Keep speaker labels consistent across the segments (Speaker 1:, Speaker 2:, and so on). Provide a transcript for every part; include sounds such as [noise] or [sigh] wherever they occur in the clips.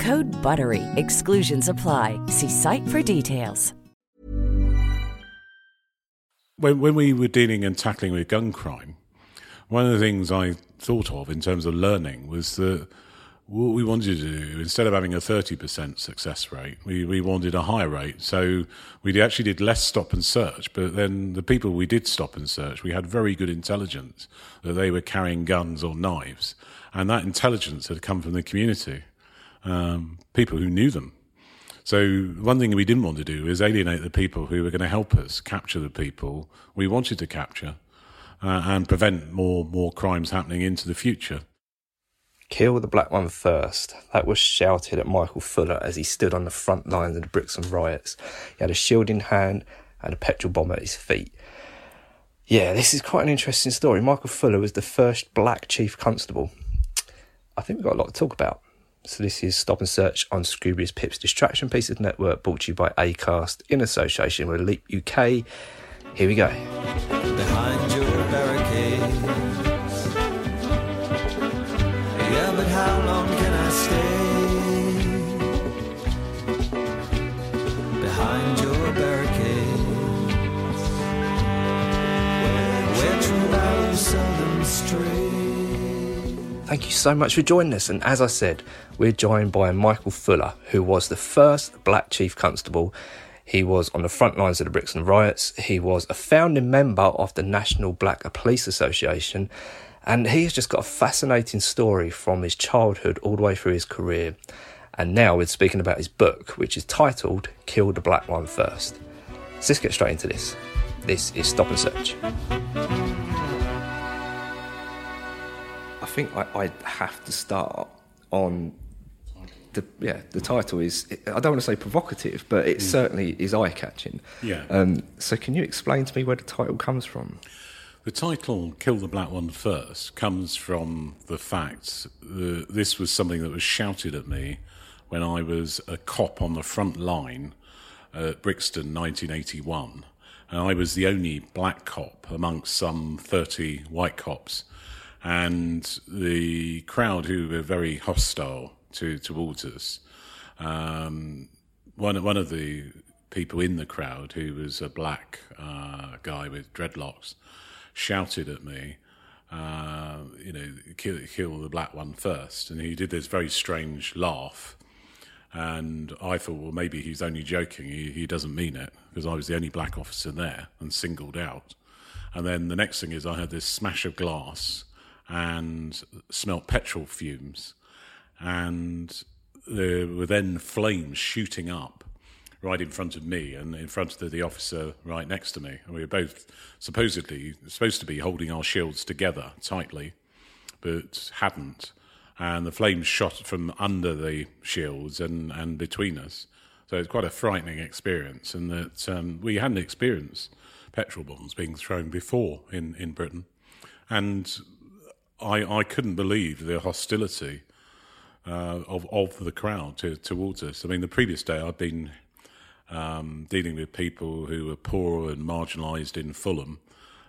Speaker 1: Code BUTTERY. Exclusions apply. See site for details.
Speaker 2: When, when we were dealing and tackling with gun crime, one of the things I thought of in terms of learning was that what we wanted to do, instead of having a 30% success rate, we, we wanted a higher rate. So we actually did less stop and search, but then the people we did stop and search, we had very good intelligence that they were carrying guns or knives. And that intelligence had come from the community, um, people who knew them. So one thing we didn't want to do is alienate the people who were going to help us capture the people we wanted to capture uh, and prevent more more crimes happening into the future.
Speaker 3: Kill the black one first. That was shouted at Michael Fuller as he stood on the front lines of the Brixton riots. He had a shield in hand and a petrol bomb at his feet. Yeah, this is quite an interesting story. Michael Fuller was the first black chief constable. I think we've got a lot to talk about. So this is Stop and Search on Scroobius Pip's Distraction Pieces Network, brought to you by Acast in association with Leap UK. Here we go.
Speaker 4: behind your barricades. Yeah, but how long can I stay behind your? Where true values seldom stray.
Speaker 3: Thank you so much for joining us. And as I said, we're joined by Michael Fuller, who was the first black chief constable. He was on the front lines of the Brixton riots. He was a founding member of the National Black Police Association. And he has just got a fascinating story from his childhood all the way through his career. And now we're speaking about his book, which is titled Kill the Black One First. So let's get straight into this. This is Stop and Search. I think I, I have to start on the yeah the title is I don't want to say provocative, but it certainly is eye catching.
Speaker 2: Yeah.
Speaker 3: Um, so can you explain to me where the title comes from?
Speaker 2: The title "Kill the Black One First comes from the fact that this was something that was shouted at me when I was a cop on the front line at Brixton, 1981, and I was the only black cop amongst some 30 white cops, and the crowd who were very hostile to towards us. Um, one one of the people in the crowd, who was a black uh, guy with dreadlocks, shouted at me, uh, "You know, kill, kill the black one first. And he did this very strange laugh, and I thought, well, maybe he's only joking. He he doesn't mean it because I was the only black officer there and singled out. And then the next thing is I had this smash of glass and smelt petrol fumes and there were then flames shooting up right in front of me and in front of the, officer right next to me. And we were both supposedly supposed to be holding our shields together tightly, but hadn't. And the flames shot from under the shields and, and between us. So it's quite a frightening experience, and that um, we hadn't experienced petrol bombs being thrown before in, in Britain. And I, I couldn't believe the hostility uh, of of the crowd to, towards us. I mean, the previous day I'd been um, dealing with people who were poor and marginalised in Fulham,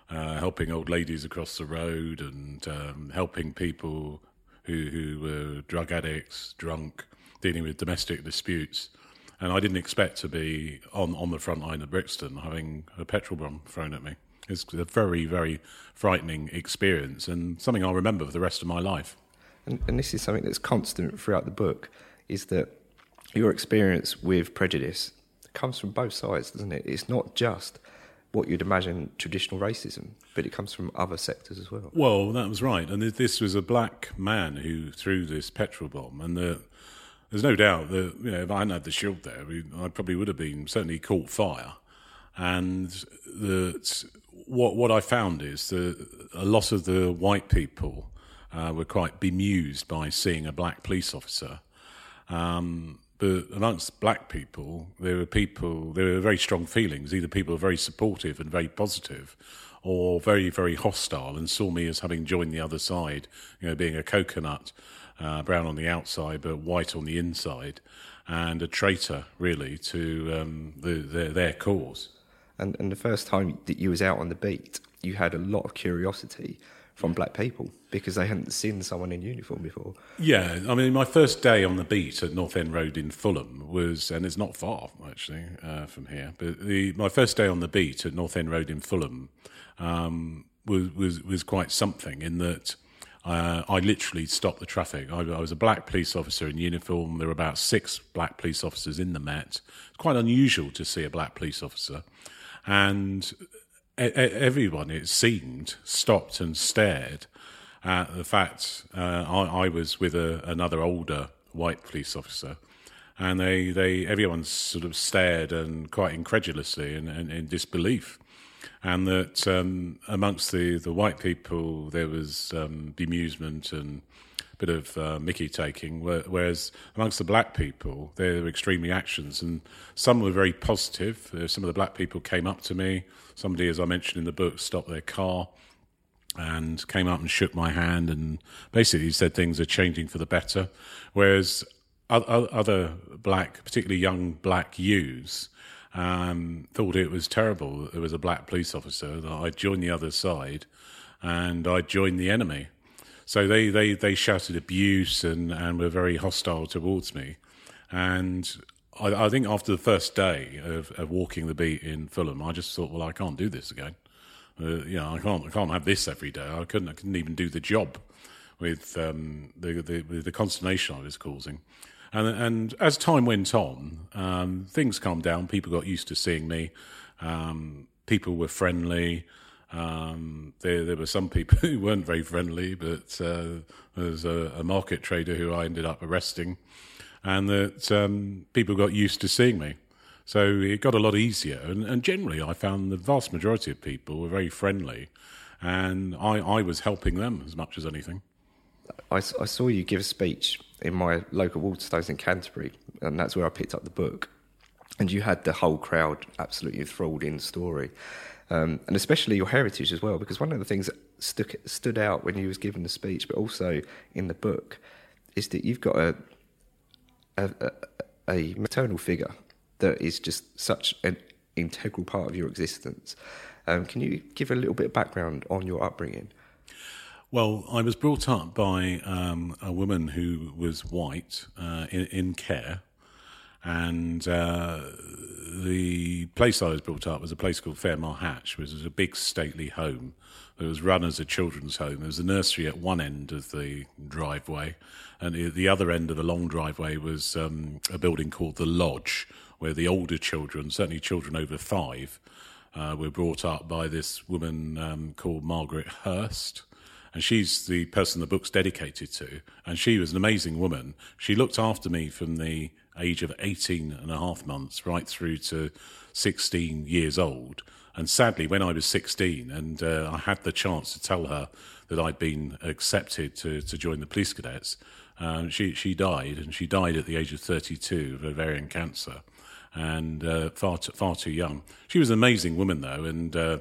Speaker 2: uh, helping old ladies across the road and um, helping people who who were drug addicts, drunk, dealing with domestic disputes. And I didn't expect to be on, on the front line of Brixton having a petrol bomb thrown at me. It's a very, very frightening experience and something I'll remember for the rest of my life.
Speaker 3: And, and this is something that's constant throughout the book, is that your experience with prejudice comes from both sides, doesn't it? It's not just what you'd imagine traditional racism, but it comes from other sectors as well.
Speaker 2: Well, that was right. And this was a black man who threw this petrol bomb. And the, there's no doubt that you know if I hadn't had the shield there, I probably would have been certainly caught fire. And that what what I found is that a lot of the white people uh, were quite bemused by seeing a black police officer. Um, but amongst black people, there were people, there were very strong feelings. Either people were very supportive and very positive, or very, very hostile and saw me as having joined the other side, you know, being a coconut, uh, brown on the outside, but white on the inside, and a traitor, really, to um, the, their, their cause.
Speaker 3: And, and the first time that you was out on the beat, you had a lot of curiosity from black people because they hadn't seen someone in uniform before.
Speaker 2: Yeah, I mean, my first day on the beat at North End Road in Fulham was, and it's not far actually uh, from here, but the, my first day on the beat at North End Road in Fulham um, was, was was quite something in that. Uh, I literally stopped the traffic. I, I, was a black police officer in uniform. There were about six black police officers in the Met. It's quite unusual to see a black police officer. And everyone, it seemed, stopped and stared at the fact uh, I, I, was with a, another older white police officer, and they, they everyone sort of stared and quite incredulously and, in disbelief. And that um, amongst the, the white people, there was um, bemusement and bit of uh, Mickey taking, whereas amongst the black people, there were extreme reactions. And some were very positive. Uh, some of the black people came up to me somebody, as I mentioned in the book, stopped their car and came up and shook my hand and basically said things are changing for the better. Whereas other black, particularly young black youths, um, thought it was terrible that there was a black police officer, that I joined the other side and I joined the enemy. So they, they, they shouted abuse and, and were very hostile towards me. And I, I, think after the first day of, of, walking the beat in Fulham, I just thought, well, I can't do this again. Uh, you know, I can't, I can't have this every day. I couldn't, I couldn't even do the job with um, the, the, the consternation I was causing. And, and as time went on, um, things calmed down. People got used to seeing me. Um, people were friendly. Um, there, there were some people [laughs] who weren't very friendly, but uh, there was a, a market trader who I ended up arresting and that um, people got used to seeing me. So it got a lot easier. And, and, generally, I found the vast majority of people were very friendly, and I, I was helping them as much as anything.
Speaker 3: I, I saw you give a speech in my local Waterstones in Canterbury, and that's where I picked up the book. And you had the whole crowd absolutely enthralled in the story. Um, and especially your heritage as well, because one of the things that stuck, stood out when you was giving the speech, but also in the book, is that you've got a a, a, a maternal figure that is just such an integral part of your existence. Um, can you give a little bit of background on your upbringing?
Speaker 2: Well, I was brought up by um, a woman who was white uh, in, in, care, and uh, the place I was brought up was a place called Fairmile Hatch, which was a big stately home. It was run as a children's home. There was a nursery at one end of the driveway, and the other end of the long driveway was um, a building called the Lodge, where the older children, certainly children over five, uh, were brought up by this woman um, called Margaret Hurst. And she's the person the book's dedicated to. And she was an amazing woman. She looked after me from the age of 18 and a half months right through to 16 years old. And sadly, when I was 16 and uh, I had the chance to tell her that I'd been accepted to, to join the police cadets, um, she she died, and she died at the age of 32 of ovarian cancer, and uh, far too, far too young. She was an amazing woman though, and uh,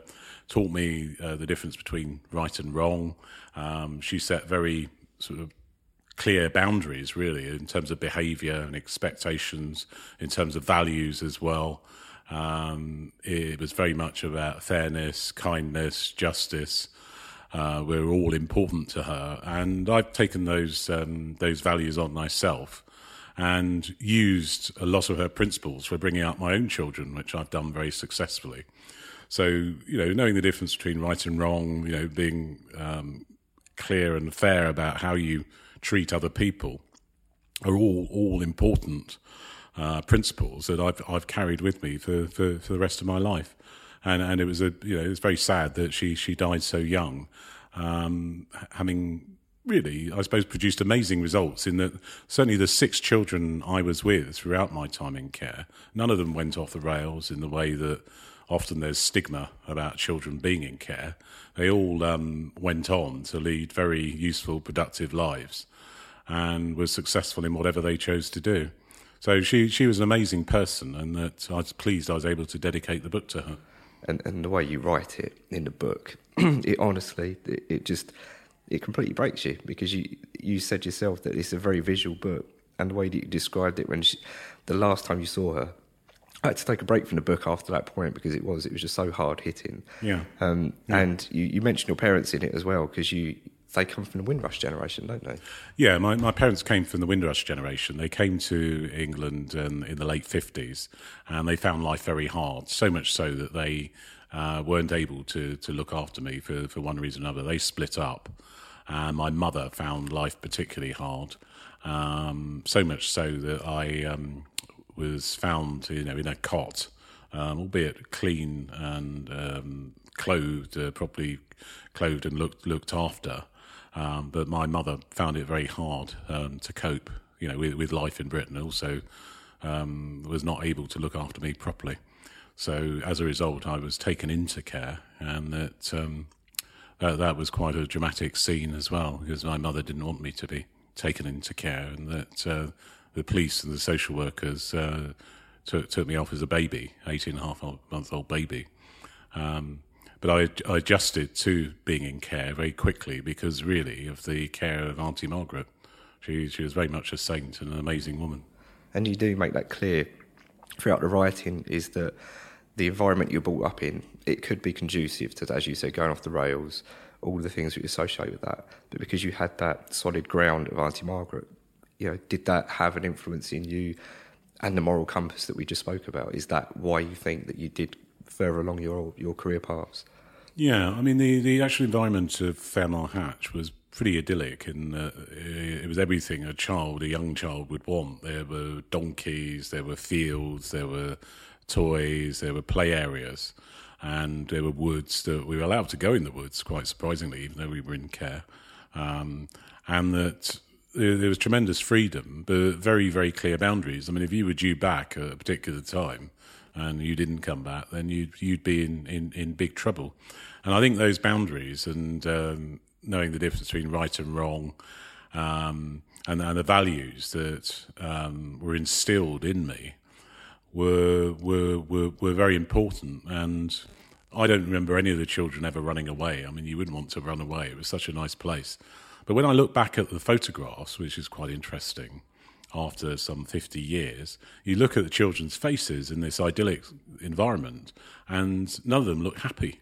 Speaker 2: taught me uh, the difference between right and wrong. Um, she set very sort of clear boundaries, really, in terms of behaviour and expectations, in terms of values as well. Um, it was very much about fairness, kindness, justice uh, were all important to her, and I've taken those um, those values on myself and used a lot of her principles for bringing up my own children, which I've done very successfully. So you know, knowing the difference between right and wrong, you know, being um, clear and fair about how you treat other people are all all important uh, principles that I've I've carried with me for, for, for the rest of my life. And and it was a you know it's very sad that she she died so young, um, having really I suppose produced amazing results in that certainly the six children I was with throughout my time in care, none of them went off the rails in the way that often there's stigma about children being in care. They all um, went on to lead very useful, productive lives and was successful in whatever they chose to do. So she, she was an amazing person, and that I was pleased I was able to dedicate the book to her.
Speaker 3: and, and the way you write it in the book, [clears throat] it honestly, it, it just, it completely breaks you because you you said yourself that it's a very visual book, and the way that you described it when she, the last time you saw her, I had to take a break from the book after that point because it was it was just so hard hitting.
Speaker 2: Yeah.
Speaker 3: Um, And you, you mentioned your parents in it as well because you they come from the Windrush generation, don't they?
Speaker 2: Yeah, my, my parents came from the Windrush generation. They came to England um, in the late 50s and they found life very hard, so much so that they uh, weren't able to, to look after me for, for one reason or another. They split up. And my mother found life particularly hard, um, so much so that I um, was found you know, in a cot, um, albeit clean and um, clothed, uh, properly clothed and looked, looked after. Um, but my mother found it very hard um, to cope, you know, with, with life in Britain. Also, um, was not able to look after me properly. So as a result, I was taken into care, and that that, that was quite a dramatic scene as well, because my mother didn't want me to be taken into care, and that uh, the police and the social workers uh, took, took me off as a baby, 18 and a half month old baby. Um, but I, I adjusted to being in care very quickly because really of the care of Auntie Margaret. She, she was very much a saint and an amazing woman.
Speaker 3: And you do make that clear throughout the writing is that the environment you're brought up in, it could be conducive to, as you said, going off the rails, all the things that you associate with that. But because you had that solid ground of Auntie Margaret, you know, did that have an influence in you and the moral compass that we just spoke about? Is that why you think that you did further along your your career paths?
Speaker 2: Yeah, I mean the the actual environment of Fairmile Hatch was pretty idyllic, and uh, it was everything a child, a young child, would want. There were donkeys, there were fields, there were toys, there were play areas, and there were woods that we were allowed to go in the woods. Quite surprisingly, even though we were in care, um, and that there was tremendous freedom, but very very clear boundaries. I mean, if you were due back at a particular time and you didn't come back, then you'd you'd be in, in, in big trouble. And I think those boundaries and um, knowing the difference between right and wrong, um, and, and the values that um, were instilled in me were, were were were very important. And I don't remember any of the children ever running away. I mean, you wouldn't want to run away. It was such a nice place. But when I look back at the photographs, which is quite interesting, after some 50 years, you look at the children's faces in this idyllic environment, and none of them look happy,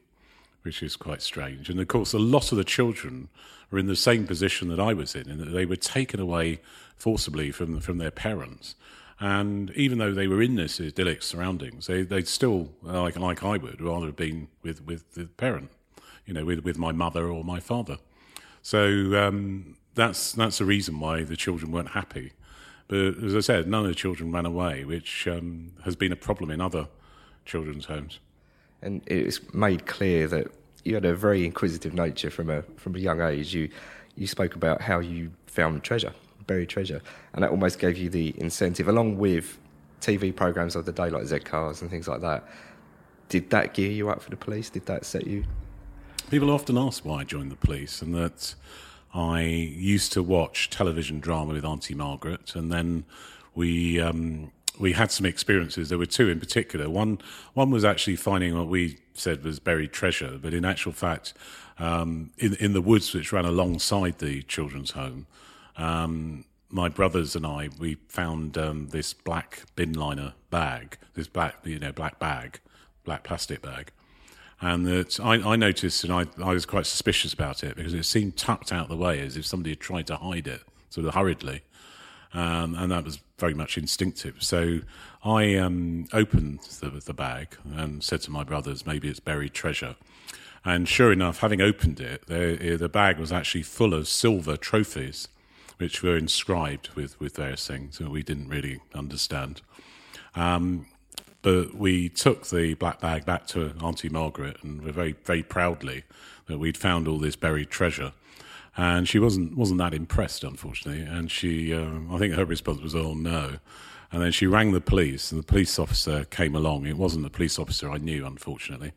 Speaker 2: which is quite strange. And of course, a lot of the children were in the same position that I was in, in that they were taken away forcibly from, from their parents. And even though they were in this idyllic surroundings, they, they'd still, like, like I would, rather have been with, with the parent, you know, with, with my mother or my father. So um, that's, that's the reason why the children weren't happy. But as I said, none of the children ran away, which um, has been a problem in other children's homes.
Speaker 3: and it was made clear that you had a very inquisitive nature from a from a young age. You you spoke about how you found treasure, buried treasure, and that almost gave you the incentive, along with TV programs of the day like Z Cars and things like that. Did that gear you up for the police? Did that set you?
Speaker 2: People often ask why I joined the police, and that I used to watch television drama with Auntie Margaret, and then we um, we had some experiences. There were two in particular. One one was actually finding what we said was buried treasure, but in actual fact, um, in in the woods which ran alongside the children's home. Um, my brothers and I, we found um, this black bin liner bag, this black, you know, black bag, black plastic bag, and that I, I noticed, and I, I was quite suspicious about it because it seemed tucked out the way as if somebody had tried to hide it, sort of hurriedly, um, and that was very much instinctive. So I um, opened the, the bag and said to my brothers, maybe it's buried treasure. And sure enough, having opened it, the, the bag was actually full of silver trophies, which were inscribed with, with various things that we didn't really understand. Um, but we took the black bag back to Auntie Margaret and we were very, very proudly that we'd found all this buried treasure. And she wasn't wasn't that impressed, unfortunately. And she, um, I think her response was, "Oh no." And then she rang the police, and the police officer came along. It wasn't the police officer I knew, unfortunately.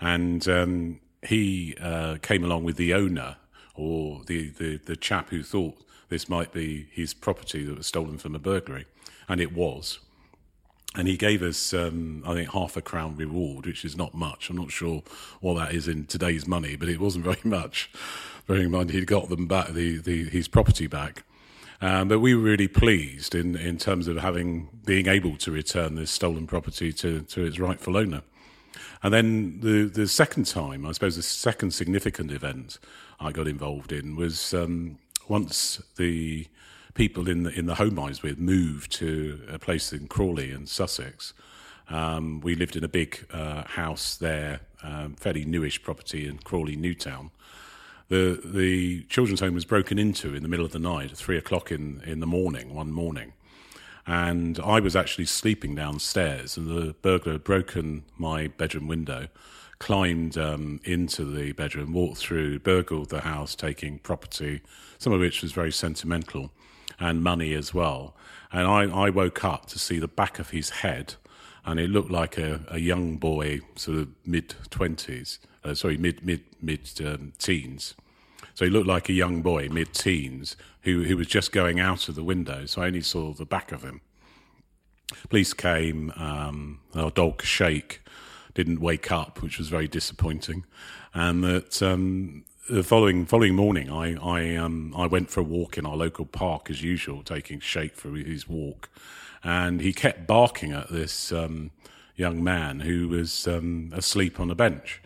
Speaker 2: And um, he uh, came along with the owner or the, the, the chap who thought this might be his property that was stolen from a burglary. And it was. And he gave us, um, I think, half a crown reward, which is not much. I'm not sure what that is in today's money, but it wasn't [laughs] very much. Bearing in mind he'd got them back, the, the, his property back. Um, but we were really pleased in, in terms of having being able to return this stolen property to, to its rightful owner. And then the the second time, I suppose, the second significant event I got involved in was um, once the people in the in the home I was with moved to a place in Crawley in Sussex. Um, we lived in a big uh, house there, um, fairly newish property in Crawley Newtown. The the children's home was broken into in the middle of the night, three o'clock in, in the morning, one morning. And I was actually sleeping downstairs, and the burglar had broken my bedroom window, climbed um, into the bedroom, walked through, burgled the house, taking property, some of which was very sentimental, and money as well. And I, I woke up to see the back of his head, and it looked like a, a young boy, sort of mid twenties, uh, sorry, mid mid mid um, teens. So he looked like a young boy, mid teens, who, who was just going out of the window. So I only saw the back of him. Police came, um, our dog Shake didn't wake up, which was very disappointing. And that um, the following following morning, I I, um, I went for a walk in our local park as usual, taking Shake for his walk, and he kept barking at this um, young man who was um, asleep on a bench,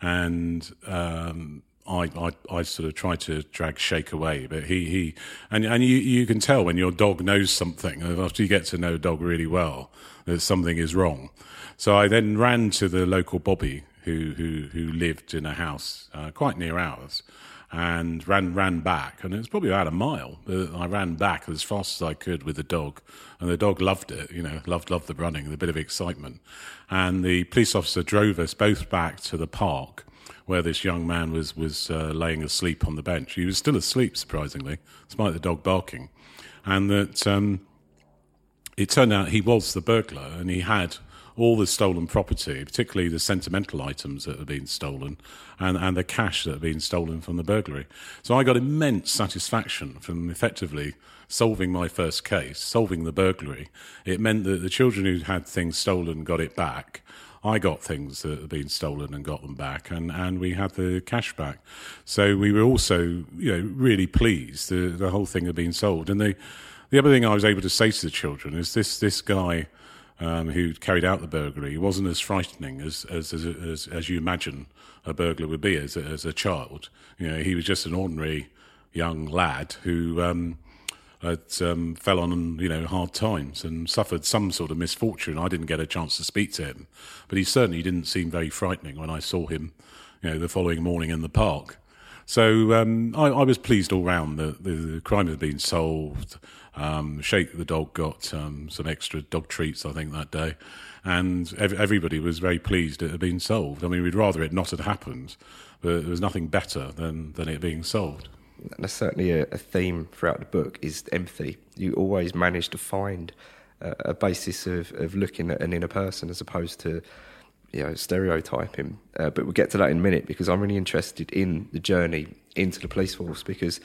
Speaker 2: and um, I, I, I sort of tried to drag Shake away, but he, he and, and you, you can tell when your dog knows something, after you get to know a dog really well, that something is wrong. So I then ran to the local Bobby who, who, who lived in a house uh, quite near ours and ran ran back, and it was probably about a mile. I ran back as fast as I could with the dog, and the dog loved it. You know, loved loved the running, the bit of excitement. And the police officer drove us both back to the park, where this young man was was uh, laying asleep on the bench. He was still asleep, surprisingly, despite the dog barking, and that um, it turned out he was the burglar, and he had all the stolen property, particularly the sentimental items that had been stolen, and, and the cash that had been stolen from the burglary. So I got immense satisfaction from effectively solving my first case, solving the burglary. It meant that the children who had things stolen got it back. I got things that had been stolen and got them back, and, and we had the cash back. So we were also, you know, really pleased the the whole thing had been sold. And the the other thing I was able to say to the children is this this guy um, who carried out the burglary wasn't as frightening as as as, as, as you imagine a burglar would be as a, as a child. You know, he was just an ordinary young lad who. Um, had um, fell on you know hard times and suffered some sort of misfortune. I didn't get a chance to speak to him, but he certainly didn't seem very frightening when I saw him, you know, the following morning in the park. So um, I, I, was pleased all round that the, the crime had been solved. Um, Shake the dog got um, some extra dog treats, I think, that day, and ev- everybody was very pleased it had been solved. I mean, we'd rather it not had happened, but there was nothing better than than it being solved
Speaker 3: that's certainly a, a, theme throughout the book is empathy. You always manage to find a, a basis of, of looking at an inner person as opposed to you know stereotyping. Uh, but we'll get to that in a minute because I'm really interested in the journey into the police force because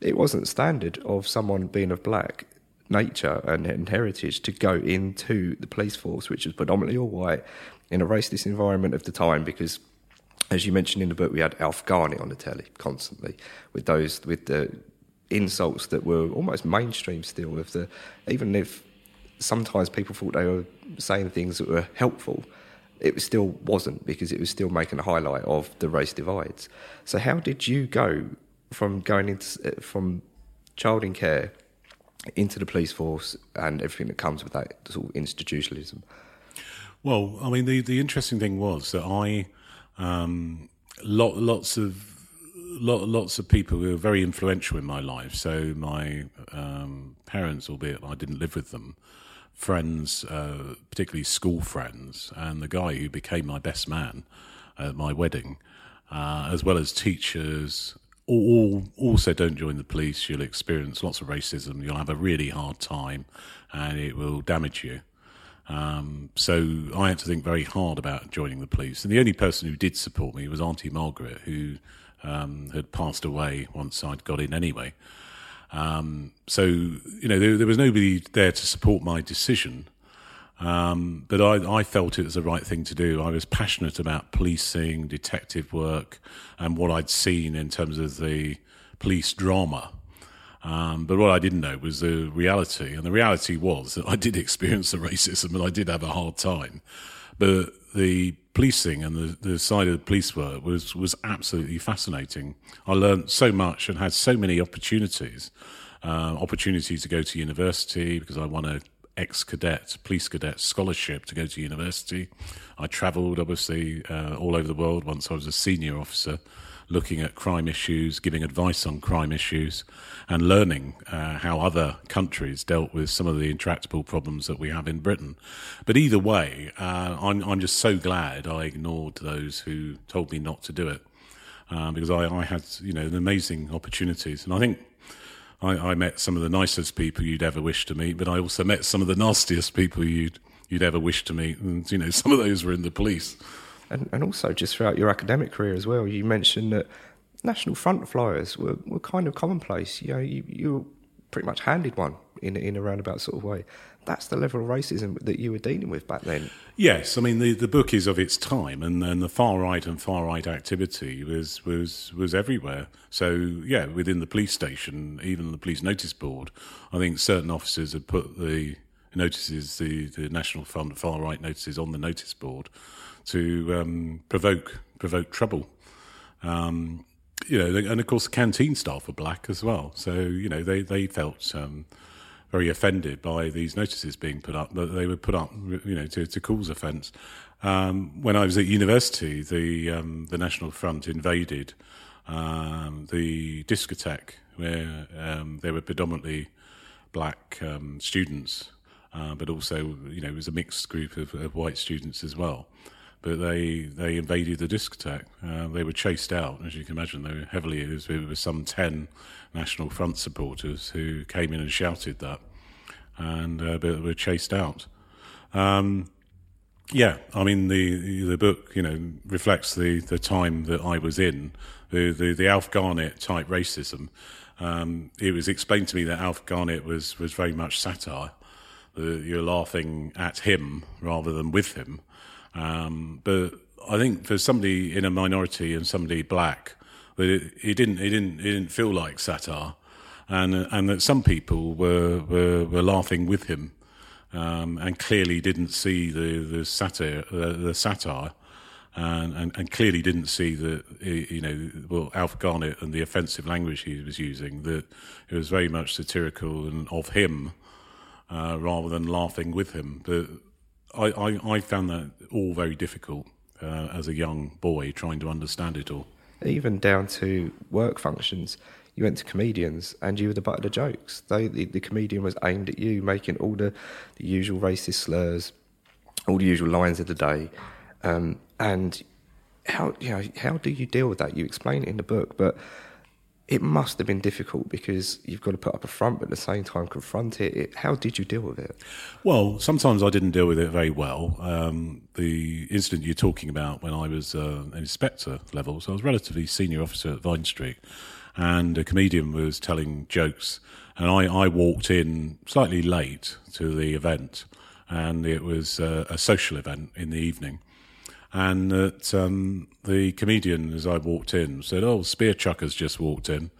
Speaker 3: it wasn't standard of someone being of black nature and, and heritage to go into the police force, which was predominantly all white in a racist environment of the time because as you mentioned in the book, we had Alf Garnett on the telly constantly with those with the insults that were almost mainstream still. Of the even if sometimes people thought they were saying things that were helpful, it still wasn't because it was still making a highlight of the race divides. So how did you go from going into from child in care into the police force and everything that comes with that sort of institutionalism?
Speaker 2: Well, I mean, the the interesting thing was that I um, lot, lots of lo- lots of people who were very influential in my life. So my um, parents, albeit I didn't live with them, friends, uh, particularly school friends, and the guy who became my best man at my wedding, uh, as well as teachers. All, also don't join the police. You'll experience lots of racism. You'll have a really hard time, and it will damage you. Um, so I had to think very hard about joining the police. And the only person who did support me was Auntie Margaret, who um, had passed away once I'd got in anyway. Um, so, you know, there, there, was nobody there to support my decision. Um, but I, I, felt it was the right thing to do. I was passionate about policing, detective work, and what I'd seen in terms of the police drama. Um, but what I didn't know was the reality. And the reality was that I did [laughs] experience the racism and I did have a hard time. But the policing and the, the side of the police work was, was absolutely fascinating. I learned so much and had so many opportunities. Uh, opportunities to go to university because I won a ex cadet, police cadet scholarship to go to university. I travelled, obviously, uh, all over the world once I was a senior officer, looking at crime issues, giving advice on crime issues, and learning uh, how other countries dealt with some of the intractable problems that we have in Britain. But either way, uh, I'm, I'm just so glad I ignored those who told me not to do it. Uh, because I, I had, you know, amazing opportunities, and I think I, I, met some of the nicest people you'd ever wish to meet, but I also met some of the nastiest people you'd you'd ever wish to meet, and you know [laughs] some of those were in the police.
Speaker 3: And, and also just throughout your academic career as well, you mentioned that National Front flyers were, were kind of commonplace. You know, you, you pretty much handed one in in a roundabout sort of way that's the level of racism that you were dealing with back then.
Speaker 2: Yes, I mean the, the book is of its time, and, and the far right and far right activity was was was everywhere. So yeah, within the police station, even the police notice board, I think certain officers had put the notices, the, the National Front far right notices on the notice board to um, provoke provoke trouble. Um, you know, and of course, the canteen staff were black as well. So you know, they they felt. Um, very offended by these notices being put up, but they were put up, you know, to, to cause offence. Um, when I was at university, the um, the National Front invaded um, the discotheque where um, there were predominantly black um, students, uh, but also, you know, it was a mixed group of, of white students as well. But they they invaded the discotheque. Uh, they were chased out, as you can imagine. They were heavily. It was, it was some ten National Front supporters who came in and shouted that, and uh, but were chased out. Um, yeah, I mean the the book, you know, reflects the, the time that I was in, the the, the Alf Garnett type racism. Um, it was explained to me that Alf Garnett was was very much satire. you're laughing at him rather than with him. Um, but I think for somebody in a minority and somebody black, but it, it didn't it didn't it didn't feel like satire, and and that some people were were, were laughing with him, um, and clearly didn't see the the satire uh, the satire. And, and, and, clearly didn't see that you know well Alf Garnett and the offensive language he was using that it was very much satirical and of him uh, rather than laughing with him. But I, I, I found that all very difficult uh, as a young boy trying to understand it all
Speaker 3: even down to work functions. You went to comedians and you were the butt of the jokes. They, the, the comedian was aimed at you, making all the, the usual racist slurs, all the usual lines of the day. Um, and how you know how do you deal with that? You explain it in the book, but it must have been difficult because you've got to put up a front, but at the same time confront it. it how did you deal with it?
Speaker 2: Well, sometimes I didn't deal with it very well. Um, the incident you're talking about when I was uh, an inspector level, so I was relatively senior officer at Vine Street, and a comedian was telling jokes, and I, I walked in slightly late to the event, and it was uh, a social event in the evening and that um, the comedian, as I walked in, said, "Oh, Spear Chucker's just walked in,"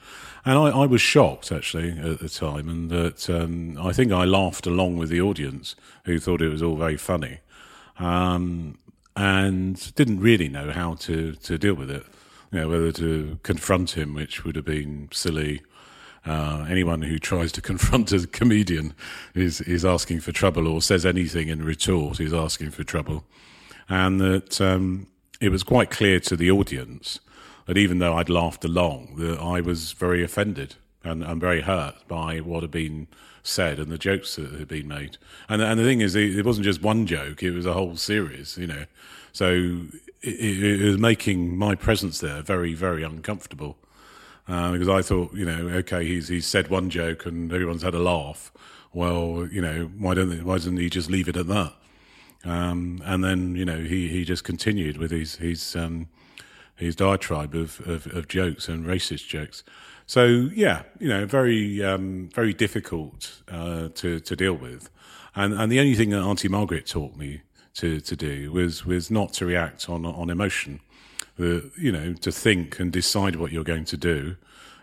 Speaker 2: and I, I was shocked actually at the time, and that um, I think I laughed along with the audience who thought it was all very funny, um, and didn't really know how to to deal with it. You know, whether to confront him, which would have been silly. Uh, anyone who tries to [laughs] confront a comedian is is asking for trouble, or says anything in retort is asking for trouble and that um, it was quite clear to the audience that even though I'd laughed along, the, I was very offended and, and very hurt by what had been said and the jokes that had been made. And and the thing is, it, wasn't just one joke; it was a whole series. You know, so it, it, it was making my presence there very very uncomfortable. Uh, because I thought, you know, okay, he's he's said one joke and everyone's had a laugh. Well, you know, why don't they, why doesn't he just leave it at that? Um, and then you know he, he just continued with his his um, his diatribe of, of, of jokes and racist jokes. So yeah, you know, very um, very difficult uh, to to deal with, and and the only thing that Auntie Margaret taught me to to do was was not to react on on emotion, uh, you know, to think and decide what you're going to do,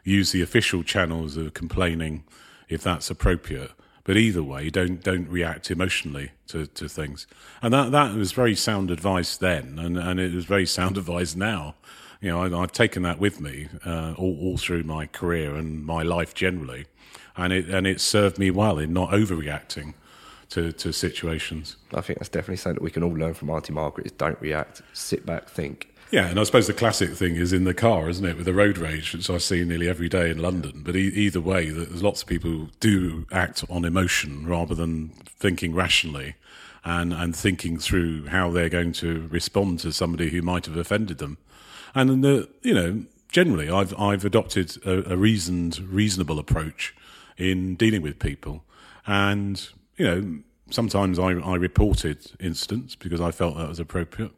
Speaker 2: use the official channels of complaining if that's appropriate. But either way, don't don't react emotionally to, to things, and that that was very sound advice then, and, and it was very sound [laughs] advice now you know, I, have taken that with me uh, all, all, through my career and my life generally, and it and it served me well in not overreacting to, to situations.
Speaker 3: I think that's definitely something that we can all learn from Auntie Margaret: is don't react, sit back, think.
Speaker 2: Yeah, and I suppose the classic thing is in the car, isn't it, with the road rage, which I see nearly every day in London. But e- either way, there's lots of people who do act on emotion rather than thinking rationally and, and thinking through how they're going to respond to somebody who might have offended them. And the, you know, generally, I've I've adopted a, a reasoned, reasonable approach in dealing with people, and you know, sometimes I, I reported incidents because I felt that was appropriate,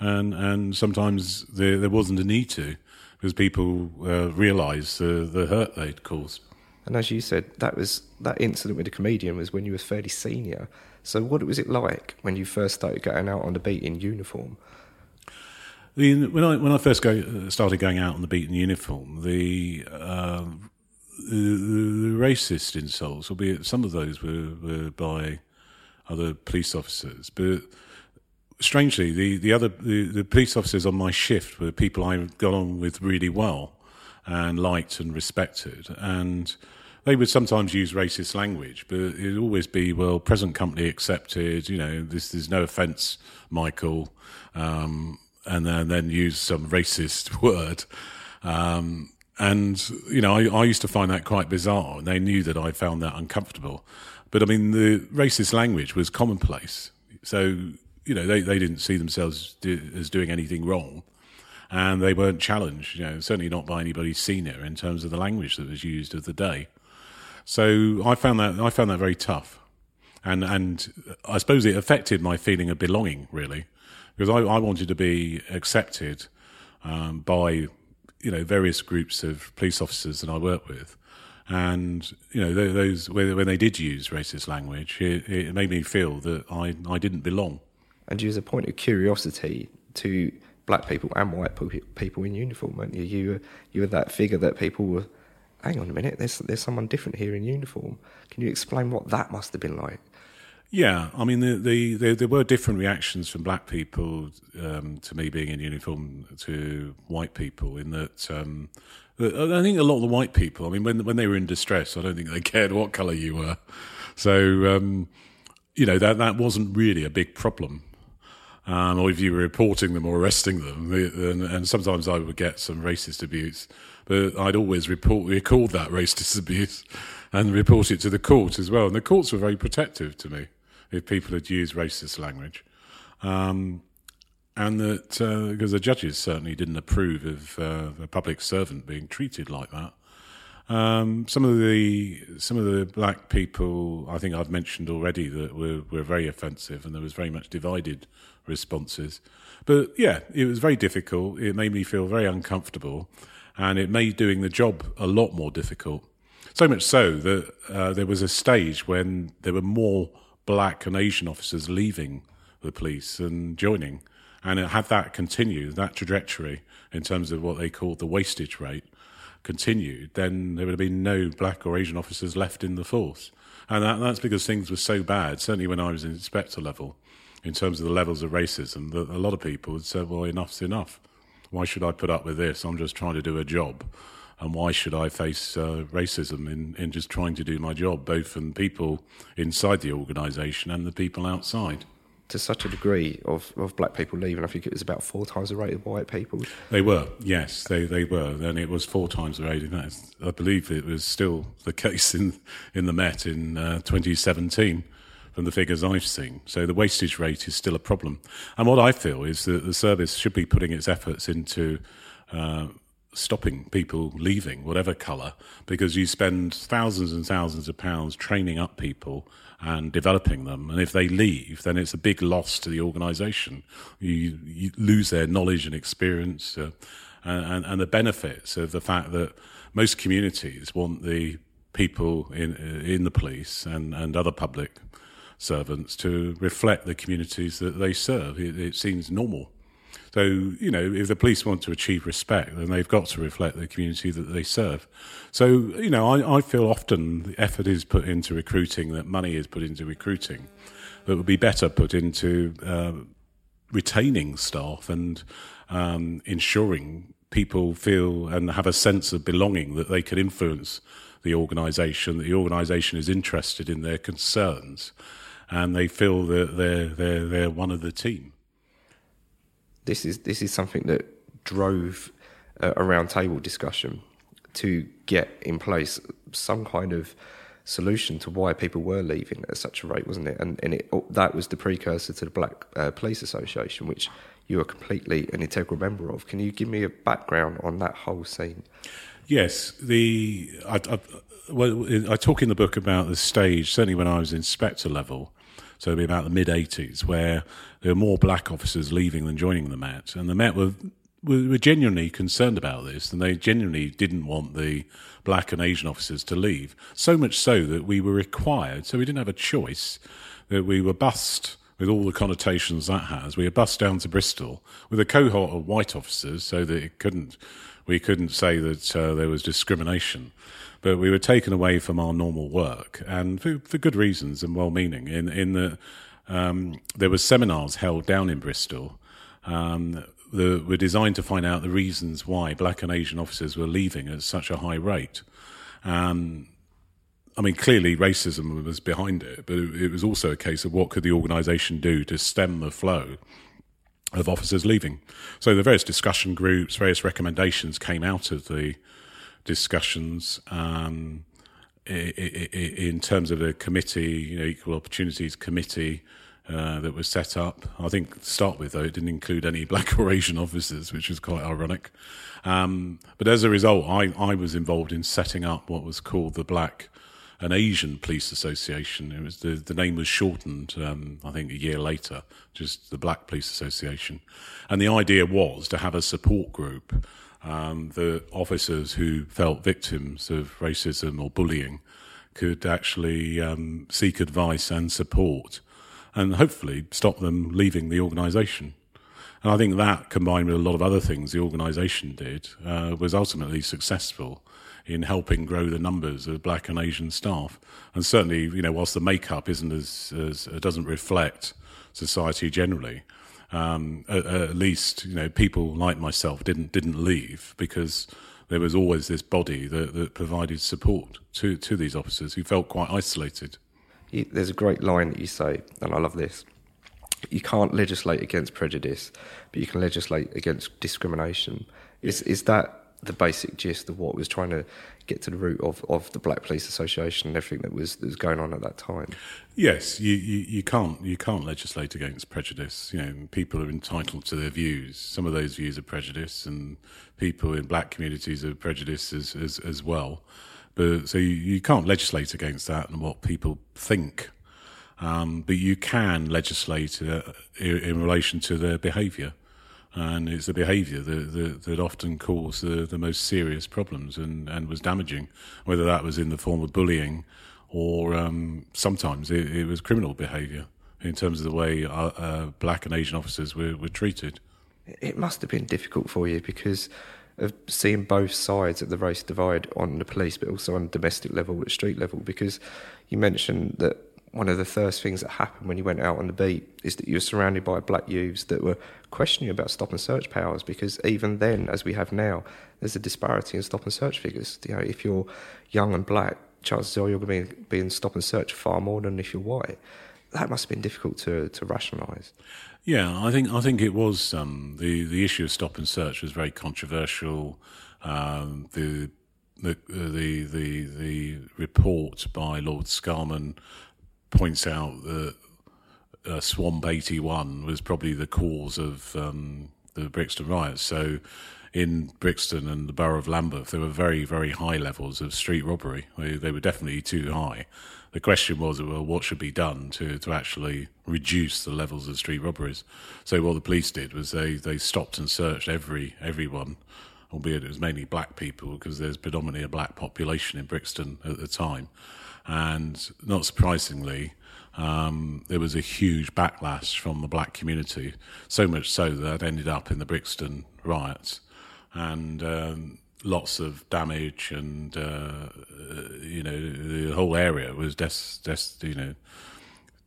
Speaker 2: and and sometimes there there wasn't a need to because people uh, realised the the hurt they'd caused.
Speaker 3: And as you said, that was that incident with the comedian was when you were fairly senior. So what was it like when you first started going out on the beat in uniform?
Speaker 2: The, when I when I first go, started going out on the beat in uniform, the, uh, the, the racist insults, albeit some of those were, were by other police officers, but strangely, the the other the, the police officers on my shift were people I got on with really well and liked and respected, and they would sometimes use racist language, but it'd always be, well, present company accepted, you know, this is no offence, Michael. Um, and then, then use some racist [laughs] word. Um, and, you know, I, I, used to find that quite bizarre, and they knew that I found that uncomfortable. But I mean, the racist language was commonplace. So, you know, they, they didn't see themselves do, as doing anything wrong. And they weren't challenged, you know, certainly not by anybody senior in terms of the language that was used of the day. So I found that I found that very tough, and and I suppose it affected my feeling of belonging really because I, I wanted to be accepted um, by you know various groups of police officers that I work with, and you know those when they did use racist language, it, it made me feel that I I didn't belong.
Speaker 3: And you was a point of curiosity to black people and white people in uniform, weren't you? You were, you were that figure that people were. Hang on a minute, there's there's someone different here in uniform. Can you explain what that must have been like?
Speaker 2: Yeah, I mean, the, the, the, there were different reactions from black people um, to me being in uniform to white people. In that, um, I think a lot of the white people. I mean, when when they were in distress, I don't think they [laughs] cared what colour you were. So, um, you know, that that wasn't really a big problem. Um, or if you were reporting them or arresting them, and, and, sometimes I would get some racist abuse, but I'd always report record that racist [laughs] abuse and report it to the court as well. And the courts were very protective to me if people had used racist language. Um, and that because uh, the judges certainly didn't approve of uh, a public servant being treated like that. Um, some of the some of the black people, I think I've mentioned already, that were were very offensive, and there was very much divided responses. But yeah, it was very difficult. It made me feel very uncomfortable, and it made doing the job a lot more difficult. So much so that uh, there was a stage when there were more black and Asian officers leaving the police and joining. And it had that continue that trajectory in terms of what they called the wastage rate continued, then there would have been no black or Asian officers left in the force. And that, that's because things were so bad, certainly when I was in inspector level, in terms of the levels of racism, that a lot of people would say, well, enough's enough. Why should I put up with this? I'm just trying to do a job and why should I face uh, racism in, in just trying to do my job, both from people inside the organisation and the people outside?
Speaker 3: To such a degree of, of black people leaving. I think it was about four times the rate of white people.
Speaker 2: They were, yes, they, they were. And it was four times the rate. And that's, I believe it was still the case in, in the Met in uh, 2017 from the figures I've seen. So the wastage rate is still a problem. And what I feel is that the service should be putting its efforts into uh, stopping people leaving, whatever colour, because you spend thousands and thousands of pounds training up people and developing them. And if they leave, then it's a big loss to the organisation. You, you, lose their knowledge and experience, uh, and, and, the benefits of the fact that most communities want the people in in the police and, and other public servants to reflect the communities that they serve. It, it seems normal. So, you know, if the police want to achieve respect, then they've got to reflect the community that they serve. So, you know, I, I feel often the effort is put into recruiting, that money is put into recruiting, that would be better put into uh, retaining staff and um, ensuring people feel and have a sense of belonging that they can influence the organisation, that the organisation is interested in their concerns, and they feel that they're, they're, they're one of the team
Speaker 3: this is this is something that drove a, a roundtable discussion to get in place some kind of solution to why people were leaving at such a rate, wasn't it? And, and it, that was the precursor to the Black uh, Police Association, which you are completely an integral member of. Can you give me a background on that whole scene?
Speaker 2: Yes, the I, I, well, I talk in the book about the stage. Certainly, when I was inspector level, so it'd be about the mid 80s, where there were more black officers leaving than joining the Met. And the Met were, were, genuinely concerned about this, and they genuinely didn't want the black and Asian officers to leave. So much so that we were required, so we didn't have a choice, that we were bussed with all the connotations that has. We were bussed down to Bristol with a cohort of white officers so that it couldn't, we couldn't say that uh, there was discrimination but we were taken away from our normal work, and for, for good reasons and well-meaning. In in the um, there were seminars held down in Bristol. Um, that were designed to find out the reasons why black and Asian officers were leaving at such a high rate. Um, I mean, clearly racism was behind it, but it, was also a case of what could the organisation do to stem the flow of officers leaving. So the various discussion groups, various recommendations came out of the discussions um, in terms of a committee, you know, equal opportunities committee uh, that was set up. I think to start with, though, it didn't include any [laughs] black or Asian officers, which was quite ironic. Um, but as a result, I, I was involved in setting up what was called the Black and Asian Police Association. It was the, the name was shortened, um, I think, a year later, just the Black Police Association. And the idea was to have a support group um, the officers who felt victims of racism or bullying could actually um, seek advice and support and hopefully stop them leaving the organisation. And I think that, combined with a lot of other things the organisation did, uh, was ultimately successful in helping grow the numbers of black and Asian staff. And certainly, you know, whilst the makeup isn't as, as doesn't reflect society generally, um, at, at, least you know people like myself didn't didn't leave because there was always this body that, that provided support to to these officers who felt quite isolated.
Speaker 3: There's a great line that you say, and I love this. You can't legislate against prejudice, but you can legislate against discrimination. Is is that the basic gist of what was trying to get to the root of, of the Black Police Association and everything that was that was going on at that time.
Speaker 2: Yes, you, you, you can't you can't legislate against prejudice. You know, people are entitled to their views. Some of those views are prejudice, and people in black communities are prejudice as as, as well. But so you, you can't legislate against that and what people think. Um, but you can legislate uh, in, in relation to their behaviour and it's the behaviour that, that, that, often caused the, the most serious problems and, and was damaging, whether that was in the form of bullying or um, sometimes it, it, was criminal behaviour in terms of the way uh, uh, black and Asian officers were, were treated.
Speaker 3: It must have been difficult for you because of seeing both sides of the race divide on the police, but also on domestic level, at street level, because you mentioned that one of the first things that happened when you went out on the beat is that you were surrounded by black youths that were questioning you about stop and search powers because even then, as we have now, there's a disparity in stop and search figures. You know, if you're young and black, chances are you're going to be, in stop and search far more than if you're white. that must have been difficult to to rationalise.
Speaker 2: Yeah, I think I think it was um, the the issue of stop and search was very controversial. Um, the the uh, the the the report by Lord Scarman points out that uh, Swamp eighty one was probably the cause of um, the Brixton riots. So. In Brixton and the borough of Lambeth, there were very, very high levels of street robbery. They, they were definitely too high. The question was, well, what should be done to, to actually reduce the levels of street robberies? So what the police did was they, they stopped and searched every everyone, albeit it was mainly black people because there's predominantly a black population in Brixton at the time. And not surprisingly, um, there was a huge backlash from the black community, so much so that it ended up in the Brixton riots. And um, lots of damage, and uh, you know the whole area was des, des you know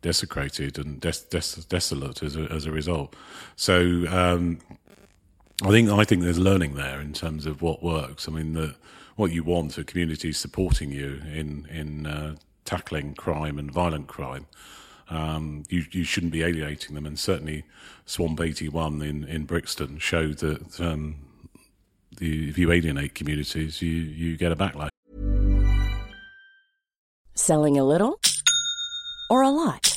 Speaker 2: desecrated and des, des, desolate as a, as a result. So um, I think I think there's learning there in terms of what works. I mean, the, what you want are communities supporting you in in uh, tackling crime and violent crime. Um, you you shouldn't be alienating them, and certainly Swamp eighty one in in Brixton showed that um, the, if you alienate communities, you you get a backlash.
Speaker 1: Selling a little or a lot?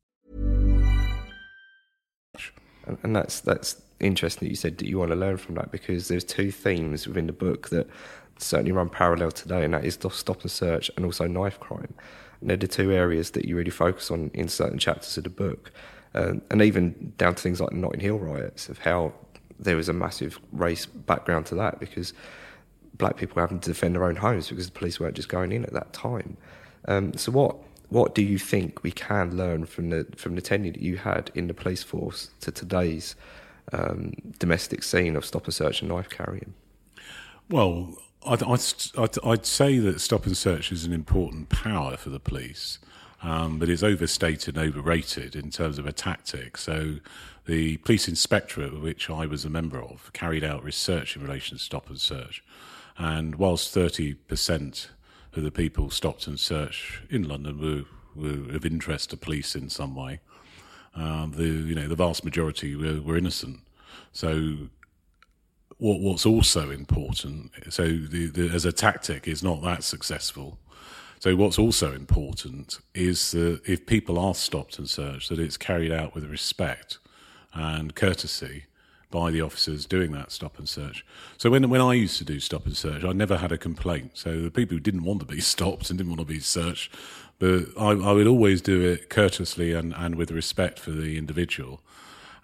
Speaker 3: and, and that's that's interesting that you said that you want to learn from that because there's two themes within the book that certainly run parallel today, and that is stop and search and also knife crime. And they're the two areas that you really focus on in certain chapters of the book, um, and even down to things like the Notting Hill riots of how there was a massive race background to that because black people having to defend their own homes because the police weren't just going in at that time. Um, so what what do you think we can learn from the from the tenure that you had in the police force to today's um, domestic scene of stop and search and knife carrying?
Speaker 2: Well, I'd, I'd, I'd, say that stop and search is an important power for the police, um, but it's overstated and overrated in terms of a tactic. So, the police inspectorate, which I was a member of, carried out research in relation to stop and search. And whilst 30% of the people stopped and searched in London were, were of interest to police in some way, um, the you know the vast majority were, were innocent. So what what's also important, so the, the, as a tactic, is not that successful. So what's also important is that if people are stopped and searched, that it's carried out with respect and courtesy by the officers doing that stop and search. So when when I used to do stop and search, I never had a complaint. So the people who didn't want to be [laughs] stopped and didn't want to be searched, but I, I would always do it courteously and, and with respect for the individual.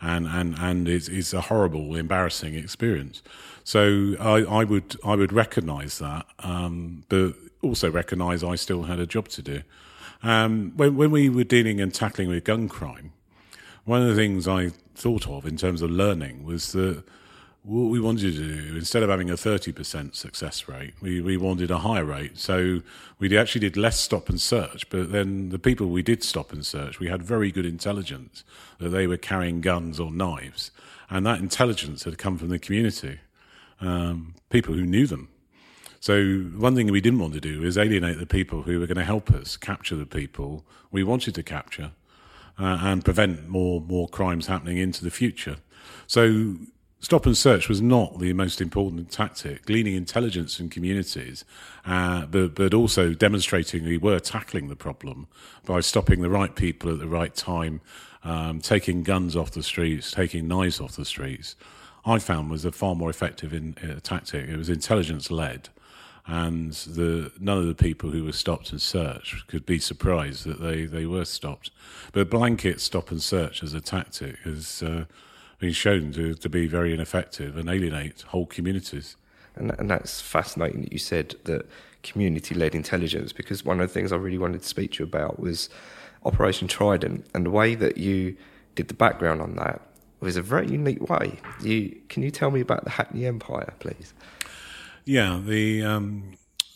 Speaker 2: and and and it's, it's a horrible, embarrassing experience. So I, I would I would recognise that, um, but also recognise I still had a job to do. Um, when when we were dealing and tackling with gun crime, one of the things I thought of in terms of learning was that what we wanted to do, instead of having a 30% success rate, we, we wanted a higher rate. So we actually did less stop and search, but then the people we did stop and search, we had very good intelligence that they were carrying guns or knives. And that intelligence had come from the community, um, people who knew them. So one thing we didn't want to do is alienate the people who were going to help us capture the people we wanted to capture uh, and prevent more more crimes happening into the future. So stop and search was not the most important tactic. Gleaning intelligence in communities, uh, but but also demonstrating we were tackling the problem by stopping the right people at the right time, um, taking guns off the streets, taking knives off the streets. I found was a far more effective in, uh, tactic. It was intelligence led and the none of the people who were stopped and searched could be surprised that they, they were stopped. But blanket stop and search as a tactic has uh, been shown to, to be very ineffective and alienate whole communities.
Speaker 3: And, and that's fascinating that you said that community led intelligence, because one of the things I really wanted to speak to you about was Operation Trident and the way that you did the background on that was a very unique way. You Can you tell me about the Hackney Empire, please?
Speaker 2: Yeah, the um,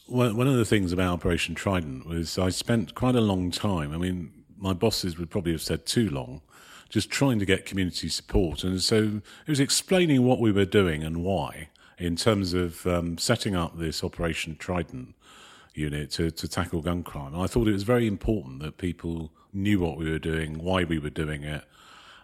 Speaker 2: one, of the things about Operation Trident was I spent quite a long time. I mean, my bosses would probably have said too long, just trying to get community support, and so it was explaining what we were doing and why in terms of um, setting up this Operation Trident unit to, to tackle gun crime. I thought it was very important that people knew what we were doing, why we were doing it,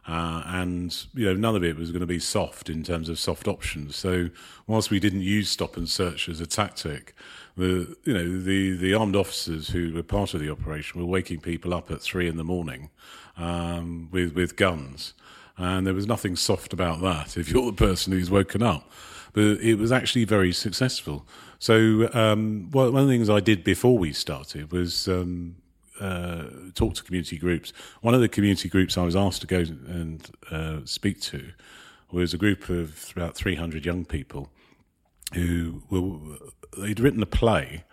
Speaker 2: uh, and you know none of it was going to be soft in terms of soft options. So whilst we didn't use stop and search as a tactic, the you know the the armed officers who were part of the operation were waking people up at three in the morning um, with with guns, and there was nothing soft about that. If you're the person who's woken up, but it was actually very successful. So um, one of the things I did before we started was um, uh, talk to community groups. One of the community groups I was asked to go and uh, speak to was a group of about 300 young people who were, they'd written a play.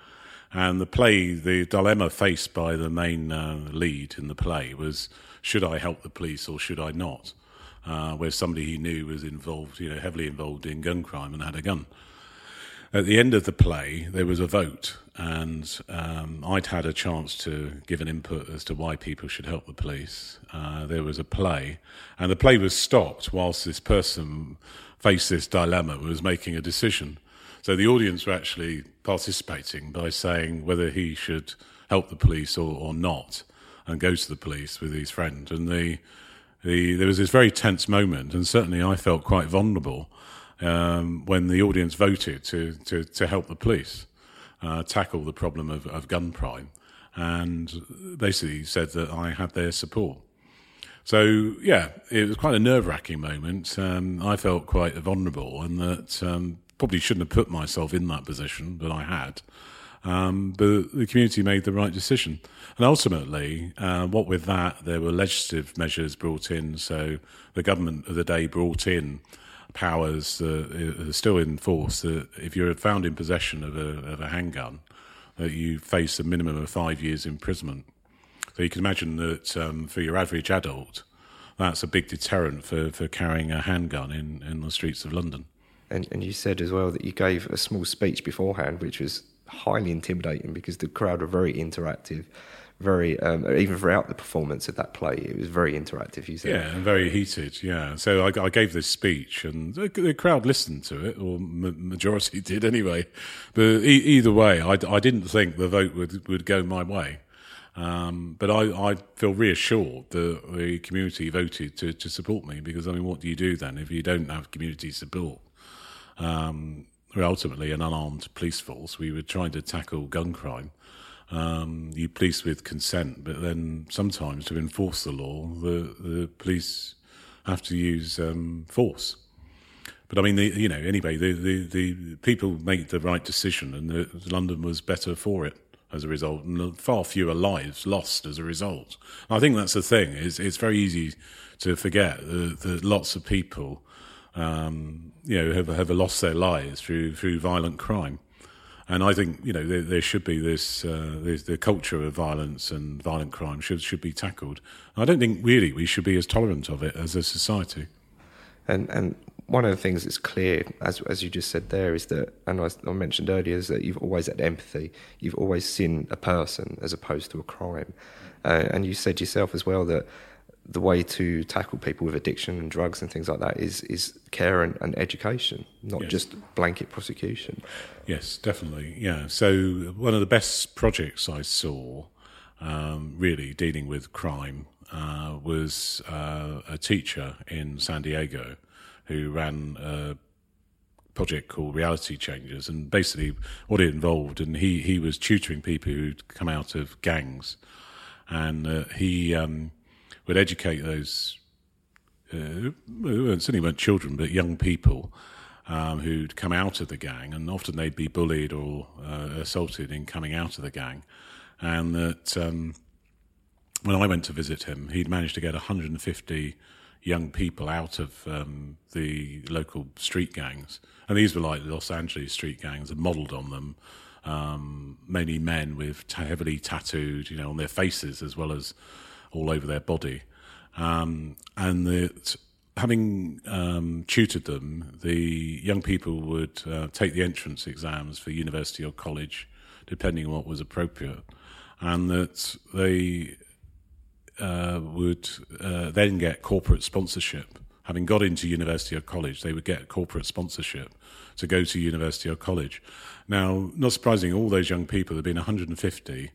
Speaker 2: And the play, the dilemma faced by the main uh, lead in the play was should I help the police or should I not? Uh, where somebody he knew was involved, you know, heavily involved in gun crime and had a gun. At the end of the play, there was a vote, and um, I'd had a chance to give an input as to why people should help the police. Uh, there was a play, and the play was stopped whilst this person faced this dilemma, was making a decision. So the audience were actually participating by saying whether he should help the police or, or not, and go to the police with his friend. And the, the, there was this very tense moment, and certainly I felt quite vulnerable um, when the audience voted to, to, to help the police uh, tackle the problem of, of gun crime and basically said that I had their support. So, yeah, it was quite a nerve wracking moment. Um, I felt quite vulnerable and that um, probably shouldn't have put myself in that position, but I had. Um, but the community made the right decision. And ultimately, uh, what with that, there were legislative measures brought in. So the government of the day brought in powers that are still in force that if you're found in possession of a, of a handgun, that you face a minimum of five years imprisonment. So you can imagine that um, for your average adult, that's a big deterrent for, for carrying a handgun in, in the streets of London.
Speaker 3: And, and you said as well that you gave a small speech beforehand, which was highly intimidating because the crowd were very interactive very um, even throughout the performance of that play it was very interactive you said.
Speaker 2: Yeah and very heated yeah. So i, I gave this speech and the, the, crowd listened to it or majority [laughs] did anyway. But e- either way I, I didn't think the vote would, would go my way. Um, but I, I feel reassured that the community voted to, to support me because I mean, what do you do then if you don't have community support? Um, we're ultimately an unarmed police force. We were trying to tackle gun crime, um, you police with consent, but then sometimes to enforce the law, the, the police have to use um, force. But I mean, the, you know, anyway, the, the, the people made the right decision, and the, London was better for it as a result, and far fewer lives lost as a result. I think that's the thing. It's, it's very easy to forget that, that lots of people, um, you know, have, have lost their lives through through violent crime. And I think you know there, there should be this uh, the culture of violence and violent crime should should be tackled. I don't think really we should be as tolerant of it as a society.
Speaker 3: And and one of the things that's clear, as as you just said there, is that, and I, I, mentioned earlier, is that you've always had empathy. You've always seen a person as opposed to a crime, uh, and you said yourself as well that the way to tackle people with addiction and drugs and things like that is is care and, and education, not yes. just blanket prosecution.
Speaker 2: Yes, definitely. Yeah. So one of the best projects I saw, um, really dealing with crime, uh, was uh, a teacher in San Diego who ran a project called Reality Changers, and basically what it involved, and he he was tutoring people who'd come out of gangs, and uh, he um, would educate those. Uh, certainly weren't children, but young people um, who'd come out of the gang, and often they'd be bullied or uh, assaulted in coming out of the gang, and that um, when I went to visit him, he'd managed to get 150 young people out of um, the local street gangs. And these were like Los Angeles street gangs and modelled on them. Um, many men with t- heavily tattooed, you know, on their faces as well as all over their body. Um, and that having um, tutored them, the young people would uh, take the entrance exams for university or college, depending on what was appropriate. And that they uh, would uh, then get corporate sponsorship. Having got into university or college, they would get corporate sponsorship to go to university or college. Now, not surprising, all those young people, had been 150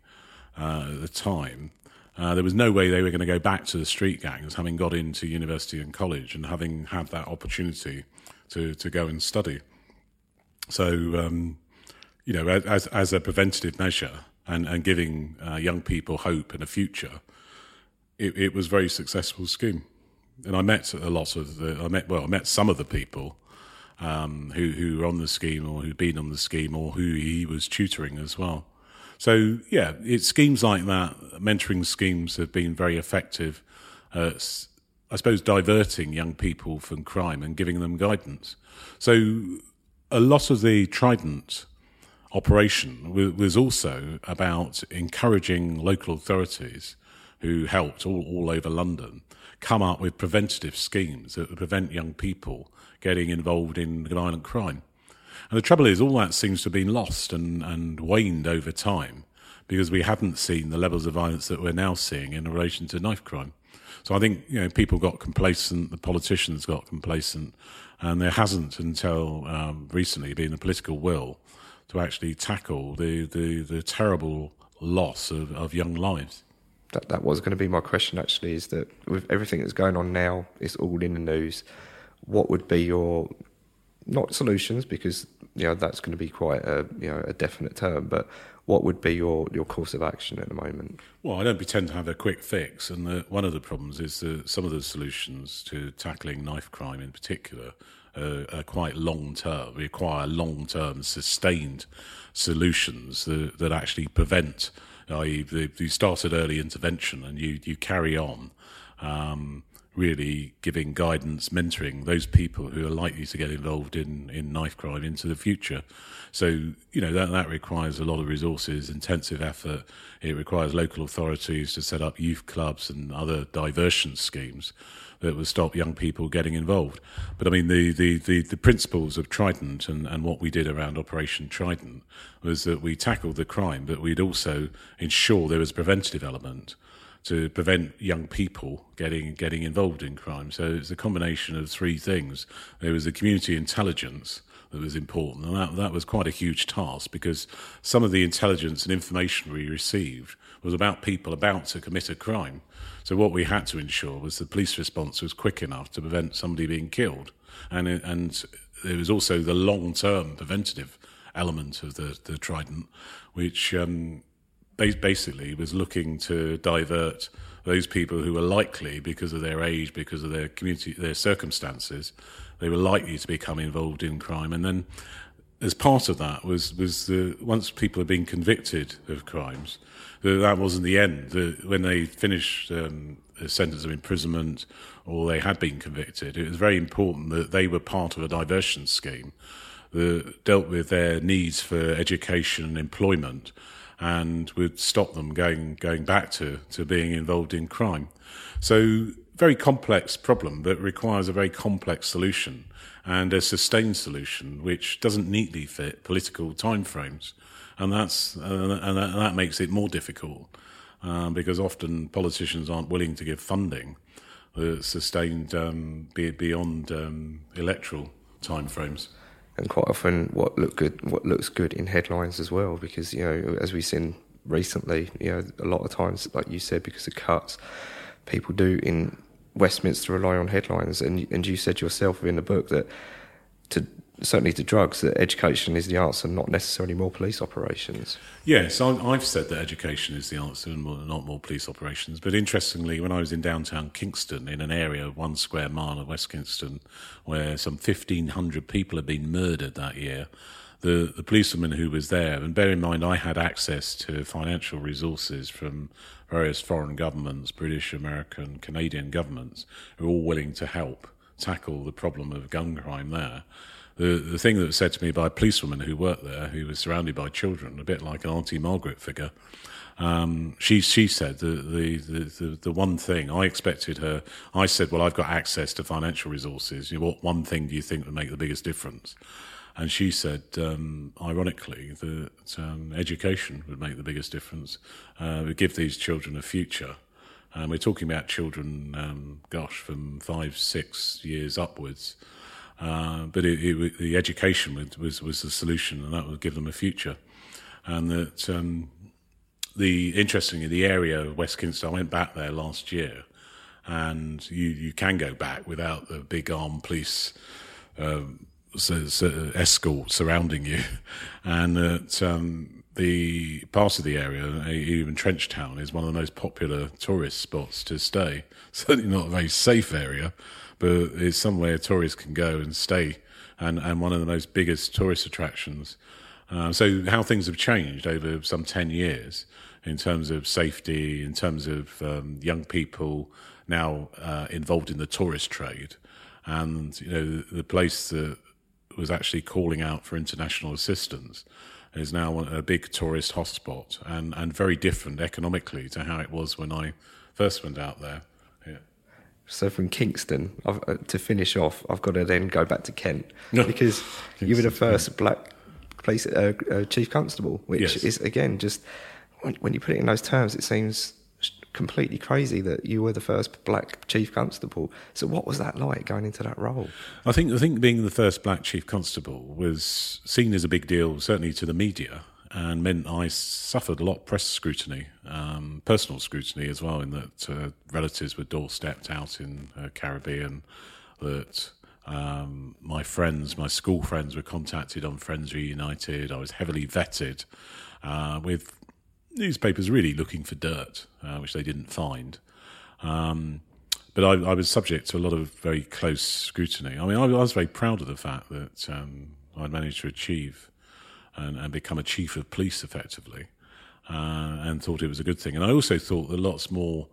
Speaker 2: uh, at the time. Uh, there was no way they were going to go back to the street gangs, having got into university and college and having had that opportunity to, to go and study. So, um, you know, as, as a preventative measure and, and giving uh, young people hope and a future, it, it was a very successful scheme. And I met a lot of the, I met, well, I met some of the people um, who, who were on the scheme or who'd been on the scheme or who he was tutoring as well. So, yeah, it's schemes like that, mentoring schemes have been very effective. Uh, I suppose diverting young people from crime and giving them guidance. So, a lot of the Trident operation was also about encouraging local authorities who helped all, all over London come up with preventative schemes that would prevent young people getting involved in violent crime. And the trouble is, all that seems to have been lost and, and waned over time because we haven't seen the levels of violence that we're now seeing in relation to knife crime. So I think you know people got complacent, the politicians got complacent, and there hasn't until um, recently been a political will to actually tackle the, the, the terrible loss of, of young lives
Speaker 3: that that was going to be my question actually is that with everything that's going on now it's all in the news what would be your not solutions because you know that's going to be quite a you know a definite term but what would be your, your course of action at the moment?
Speaker 2: Well, I don't pretend to have a quick fix, and the, one of the problems is that some of the solutions to tackling knife crime in particular uh, are quite long term, require long term, sustained solutions that, that actually prevent i.e., you started early intervention and you, you carry on, um, really giving guidance, mentoring those people who are likely to get involved in, in knife crime into the future. So, you know, that, that requires a lot of resources, intensive effort. It requires local authorities to set up youth clubs and other diversion schemes that would stop young people getting involved. But I mean, the, the, the, the, principles of Trident and, and what we did around Operation Trident was that we tackled the crime, but we'd also ensure there was a preventative element to prevent young people getting getting involved in crime. So it's a combination of three things. There was the community intelligence that was important, and that that was quite a huge task because some of the intelligence and information we received was about people about to commit a crime. So what we had to ensure was the police response was quick enough to prevent somebody being killed, and and there was also the long term preventative element of the the Trident, which um, basically was looking to divert those people who were likely, because of their age, because of their community, their circumstances, they were likely to become involved in crime, and then as part of that was was the once people had been convicted of crimes, that, wasn't the end. The, when they finished um, a sentence of imprisonment or they had been convicted, it was very important that they were part of a diversion scheme that dealt with their needs for education and employment and would stop them going going back to, to being involved in crime. So very complex problem that requires a very complex solution and a sustained solution which doesn't neatly fit political timeframes, and that's uh, and that, makes it more difficult um, because often politicians aren't willing to give funding that's sustained um, beyond um, electoral timeframes
Speaker 3: and quite often what look good what looks good in headlines as well because you know as we've seen recently you know a lot of times like you said because of cuts people do in Westminster rely on headlines. And and you said yourself in the book that to certainly to drugs, that education is the answer, not necessarily more police operations.
Speaker 2: Yes, I've said that education is the answer and not more police operations. But interestingly, when I was in downtown Kingston, in an area of one square mile of West Kingston, where some 1,500 people had been murdered that year, the, the policeman who was there, and bear in mind, I had access to financial resources from various foreign governments, British, American, Canadian governments, who were all willing to help tackle the problem of gun crime there the the thing that was said to me by a policewoman who worked there, who was surrounded by children, a bit like an Auntie Margaret figure. Um, she she said the, the, the, the, one thing I expected her. I said, "Well, I've got access to financial resources. You what one thing do you think would make the biggest difference?" And she said, um, ironically, that um, education would make the biggest difference. Uh, would give these children a future. And we're talking about children, um, gosh, from five, six years upwards. Uh, but it, it, the education was, was the solution, and that would give them a future. And that um, the interestingly, the area of West Kingston, I went back there last year, and you you can go back without the big armed police. Um, so, so escort surrounding you, [laughs] and that um, the part of the area, even Trenchtown, is one of the most popular tourist spots to stay. [laughs] Certainly not a very safe area, but it's somewhere tourists can go and stay, and, and one of the most biggest tourist attractions. Uh, so how things have changed over some 10 years in terms of safety, in terms of um, young people now uh, involved in the tourist trade. And, you know, the place that was actually calling out for international assistance is now a big tourist hotspot and, and very different economically to how it was when I first went out there.
Speaker 3: So from Kingston, I've, uh, to finish off, I've got to then go back to Kent [laughs] because you were the first black police uh, uh, chief constable, which
Speaker 2: yes.
Speaker 3: is again just when, when, you put it in those terms, it seems completely crazy that you were the first black chief constable. So what was that like going into that role?
Speaker 2: I think I think being the first black chief constable was seen as a big deal, certainly to the media and meant I suffered a lot of press scrutiny, um, personal scrutiny as well, in that uh, relatives were doorstepped out in uh, Caribbean, that um, my friends, my school friends, were contacted on Friends Reunited. I was heavily vetted uh, with newspapers really looking for dirt, uh, which they didn't find. Um, but I, I, was subject to a lot of very close scrutiny. I mean, I, I was very proud of the fact that um, I'd managed to achieve and, and become a chief of police effectively, uh, and thought it was a good thing. And I also thought that lots more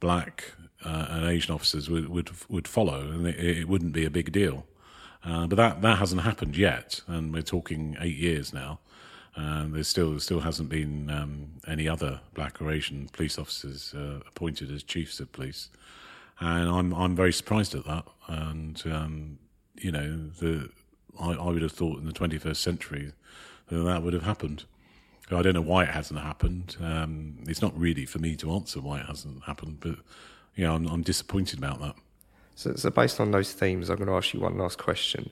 Speaker 2: black uh, and Asian officers would would, would follow, and it, it wouldn't be a big deal. Uh, but that that hasn't happened yet, and we're talking eight years now. And there still still hasn't been um, any other black or Asian police officers uh, appointed as chiefs of police, and I'm I'm very surprised at that. And um, you know, the I, I would have thought in the 21st century that that would have happened. I don't know why it hasn't happened. Um, it's not really for me to answer why it hasn't happened, but yeah, I'm, I'm disappointed about that.
Speaker 3: So, so, based on those themes, I'm going to ask you one last question,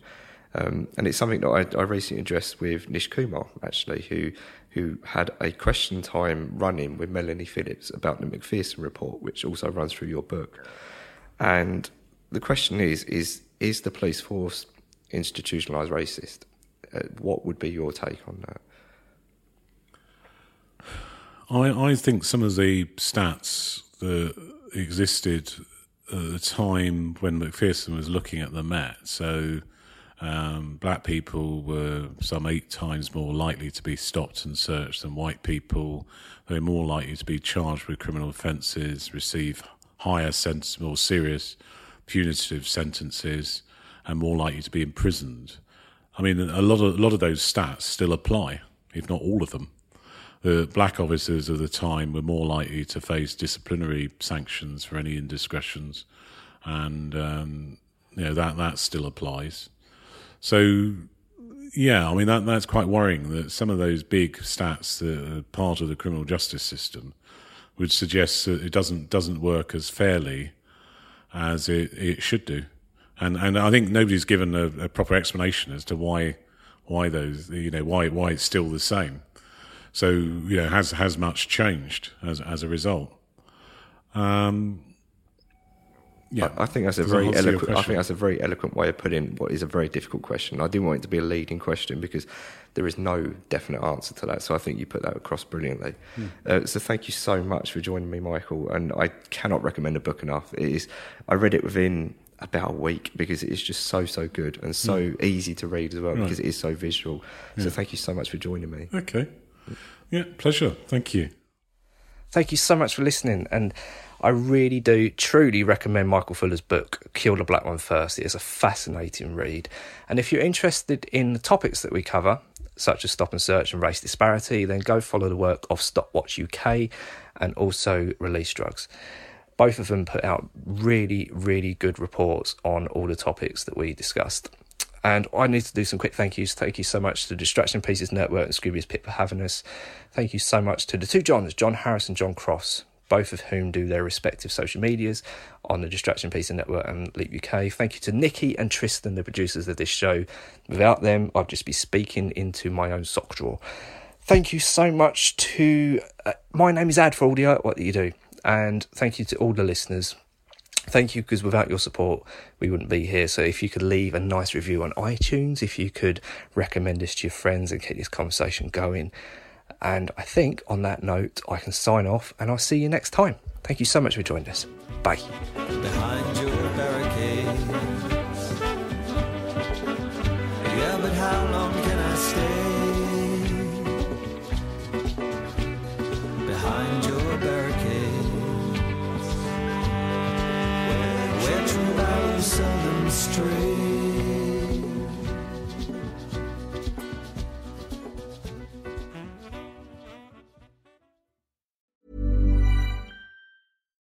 Speaker 3: um, and it's something that I, I, recently addressed with Nish Kumar, actually, who who had a question time running with Melanie Phillips about the Macpherson report, which also runs through your book. And the question is: is is the police force institutionalized racist? Uh, what would be your take on that?
Speaker 2: I, I think some of the stats that existed at the time when Macpherson was looking at the Met, so Um, black people were some eight times more likely to be stopped and searched than white people. They were more likely to be charged with criminal offences, receive higher sentence, more serious punitive sentences, and more likely to be imprisoned. I mean, a lot of a lot of those stats still apply, if not all of them. The black officers of the time were more likely to face disciplinary sanctions for any indiscretions, and um, you know that that still applies. So, yeah, I mean that that's quite worrying that some of those big stats that are part of the criminal justice system would suggest that it doesn't doesn't work as fairly as it, it should do, and and I think nobody's given a, a proper explanation as to why why those you know why why it's still the same. So you know has has much changed as as a result. Um, yeah,
Speaker 3: I, I think that's a very eloquent. I think that's a very eloquent way of putting what is a very difficult question. I didn't want it to be a leading question because there is no definite answer to that. So I think you put that across brilliantly.
Speaker 2: Hmm.
Speaker 3: Uh, so thank you so much for joining me, Michael. And I cannot recommend a book enough. It is. I read it within about a week because it is just so so good and so easy to read as well.
Speaker 2: Right.
Speaker 3: because it is so visual. So thank you so much for joining me.
Speaker 2: Okay. Yeah, pleasure. Thank you.
Speaker 3: Thank you so much for listening. And I really do truly recommend Michael Fuller's book, Kill the Black One First. It is a fascinating read. And if you're interested in the topics that we cover, such as stop and search and race disparity, then go follow the work of Stopwatch UK and also Release Drugs. Both of them put out really, really good reports on all the topics that we discussed. And I need to do some quick thank yous. Thank you so much to Distraction Pieces Network and Scroobius Pip for having us. Thank you so much to the two Johns, John Harris and John Cross, both of whom do their respective social medias on the Distraction Pieces Network and Leap UK. Thank you to Nikki and Tristan, the producers of this show. Without them, I'd just be speaking into my own sock drawer. Thank you so much to uh, my name is Ad for Audio. What do you do? And thank you to all the listeners thank you because without your support we wouldn't be here so if you could leave a nice review on itunes if you could recommend this to your friends and keep this conversation going and i think on that note i can sign off and i'll see you next time thank you so much for joining us bye
Speaker 4: behind your barricades. Yeah, but how long can I stay behind your barricades? Where true seldom stray.